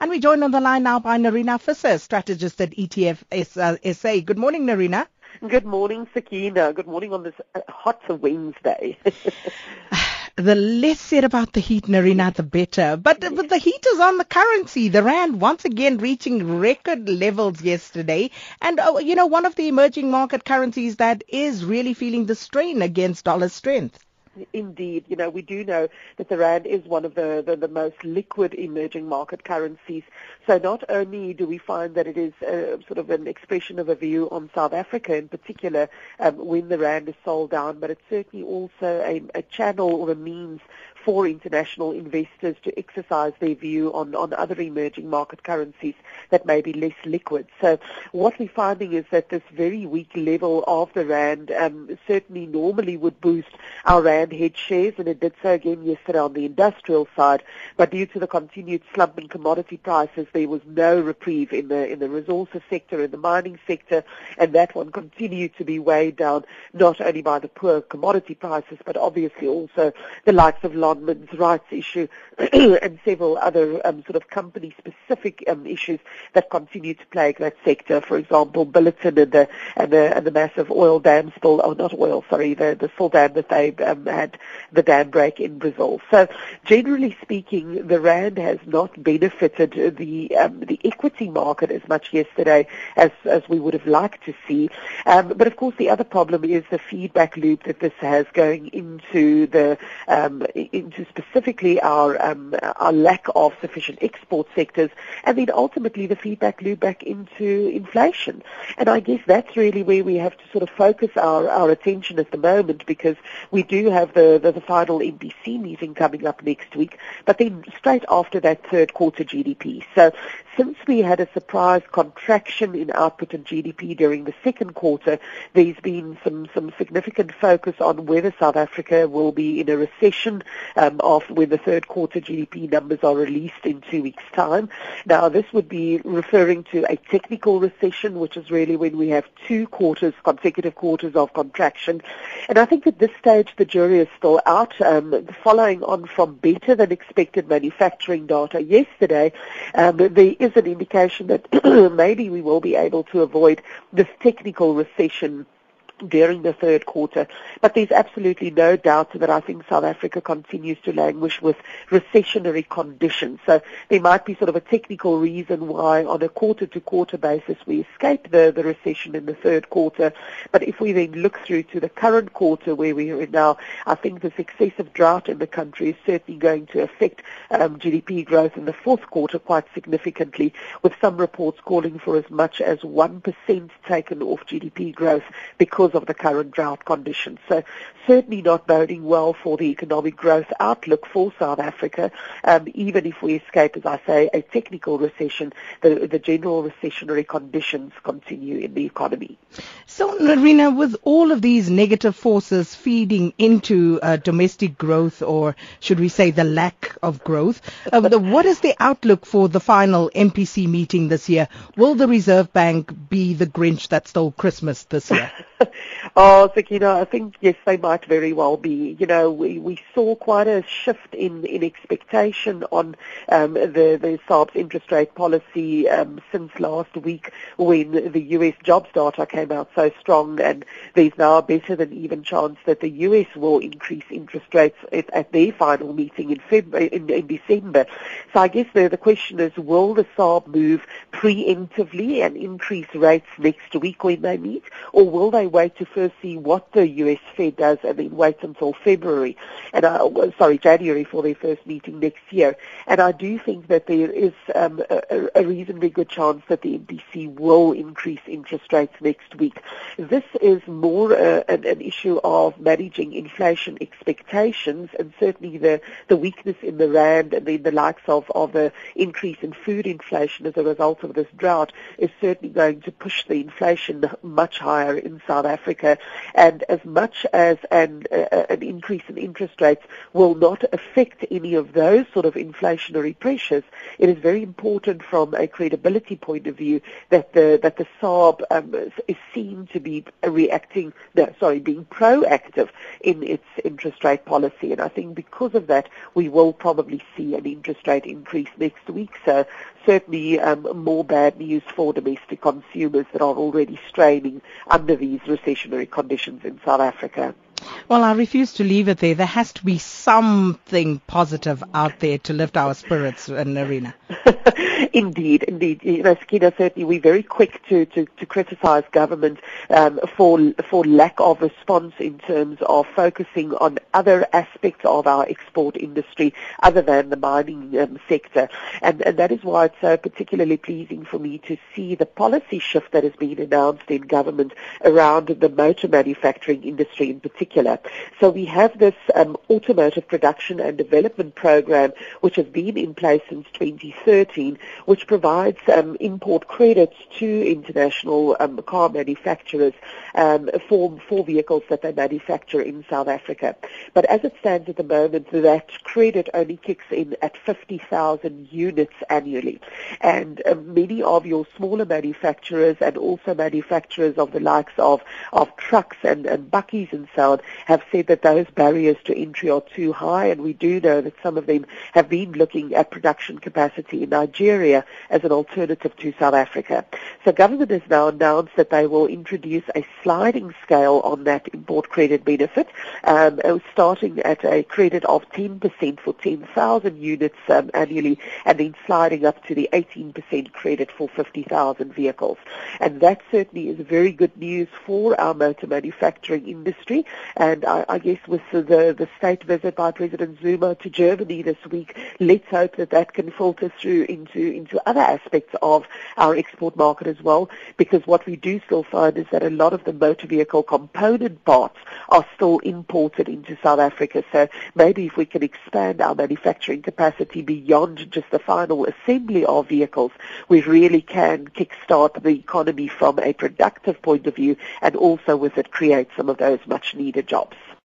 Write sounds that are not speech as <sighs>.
And we join on the line now by Nerina Visser, strategist at ETF SA. Good morning, Nerina. Good morning, Sakina. Good morning on this uh, hot Wednesday. <sighs> the less said about the heat, Nerina, the better. But, but the heat is on the currency. The rand once again reaching record levels yesterday. And, uh, you know, one of the emerging market currencies that is really feeling the strain against dollar strength indeed, you know, we do know that the rand is one of the, the, the, most liquid emerging market currencies. So not only do we find that it is a, sort of an expression of a view on South Africa in particular um, when the rand is sold down, but it's certainly also a, a channel or a means for international investors to exercise their view on, on other emerging market currencies that may be less liquid. So what we're finding is that this very weak level of the rand um, certainly normally would boost our rand hedge shares, and it did so again yesterday on the industrial side. But due to the continued slump in commodity prices, there was no reprieve in the in the resources sector, in the mining sector, and that one continued to be weighed down not only by the poor commodity prices, but obviously also the likes of Lonmin's rights issue <clears throat> and several other um, sort of company-specific um, issues that continue to plague that sector. For example, Billiton and the and the, and the massive oil dam spill, oh not oil, sorry, the the full dam that they um, had the dam break in Brazil. So generally speaking, the rand has not benefited the um, the equity market as much yesterday as as we would have liked to see. Um, but of course, the other problem is the feedback loop that this has going into the um, into specifically our um, our lack of sufficient export sectors, and then ultimately the feedback loop back into inflation. And I guess that's really where we have to sort of focus our, our attention at the moment because we do have the, the, the final MPC meeting coming up next week, but then straight after that third quarter GDP. So since we had a surprise contraction in output and GDP during the second quarter, there's been some, some significant focus on whether South Africa will be in a recession um, of when the third quarter GDP numbers are released in two weeks' time. Now, this would be referring to a technical recession, which is really when we have two quarters, consecutive quarters of contraction. And I think at this stage the jury is still out. Um, following on from better than expected manufacturing data yesterday, um, there is an indication that <clears throat> maybe we will be able to avoid this technical recession during the third quarter. But there's absolutely no doubt that I think South Africa continues to languish with recessionary conditions. So there might be sort of a technical reason why on a quarter-to-quarter basis we escape the, the recession in the third quarter. But if we then look through to the current quarter where we are now, I think this excessive drought in the country is certainly going to affect um, GDP growth in the fourth quarter quite significantly, with some reports calling for as much as 1% taken off GDP growth because because of the current drought conditions. So certainly not boding well for the economic growth outlook for South Africa. Um, even if we escape, as I say, a technical recession, the, the general recessionary conditions continue in the economy. So, Nerina, with all of these negative forces feeding into uh, domestic growth, or should we say the lack of growth, uh, the, what is the outlook for the final MPC meeting this year? Will the Reserve Bank be the Grinch that stole Christmas this year? <laughs> oh, Sakina, I think yes, they might very well be. You know, we, we saw quite a shift in, in expectation on um, the the SARB's interest rate policy um, since last week when the U.S. jobs data came out so strong, and there's now a better than even chance that the U.S. will increase interest rates at, at their final meeting in, Feb- in, in December. So I guess the, the question is, will the SARB move preemptively and increase rates next week when they meet, or will they wait to see what the US Fed does and then wait until February, and I, sorry, January for their first meeting next year. And I do think that there is um, a, a reasonably good chance that the MPC will increase interest rates next week. This is more uh, an, an issue of managing inflation expectations and certainly the, the weakness in the rand and then the likes of, of the increase in food inflation as a result of this drought is certainly going to push the inflation much higher in South South And as much as an, uh, an increase in interest rates will not affect any of those sort of inflationary pressures, it is very important from a credibility point of view that the that the SARB um, is seen to be reacting, no, sorry, being proactive in its interest rate policy. And I think because of that, we will probably see an interest rate increase next week. So certainly um, more bad news for domestic consumers that are already straining under these recessionary conditions in South Africa. Well, I refuse to leave it there. There has to be something positive out there to lift our spirits in Nerina. <laughs> indeed, indeed. You know, Sakina, certainly we're very quick to, to, to criticize government um, for, for lack of response in terms of focusing on other aspects of our export industry other than the mining um, sector. And, and that is why it's so particularly pleasing for me to see the policy shift that has been announced in government around the motor manufacturing industry in particular. So we have this um, automotive production and development program which has been in place since 2013 which provides um, import credits to international um, car manufacturers um, for, for vehicles that they manufacture in South Africa. But as it stands at the moment, that credit only kicks in at 50,000 units annually. And um, many of your smaller manufacturers and also manufacturers of the likes of, of trucks and, and bakkies and so on have said that those barriers to entry are too high and we do know that some of them have been looking at production capacity in Nigeria as an alternative to South Africa. So government has now announced that they will introduce a sliding scale on that import credit benefit, um, uh, starting at a credit of 10% for 10,000 units um, annually, and then sliding up to the 18% credit for 50,000 vehicles. And that certainly is very good news for our motor manufacturing industry. And I, I guess with the, the state visit by President Zuma to Germany this week, let's hope that that can filter through into, into other aspects of our export market as well, because what we do still find is that a lot of the motor vehicle component parts are still imported into South Africa. So maybe if we can expand our manufacturing capacity beyond just the final assembly of vehicles, we really can kickstart the economy from a productive point of view and also with it create some of those much needed jobs helps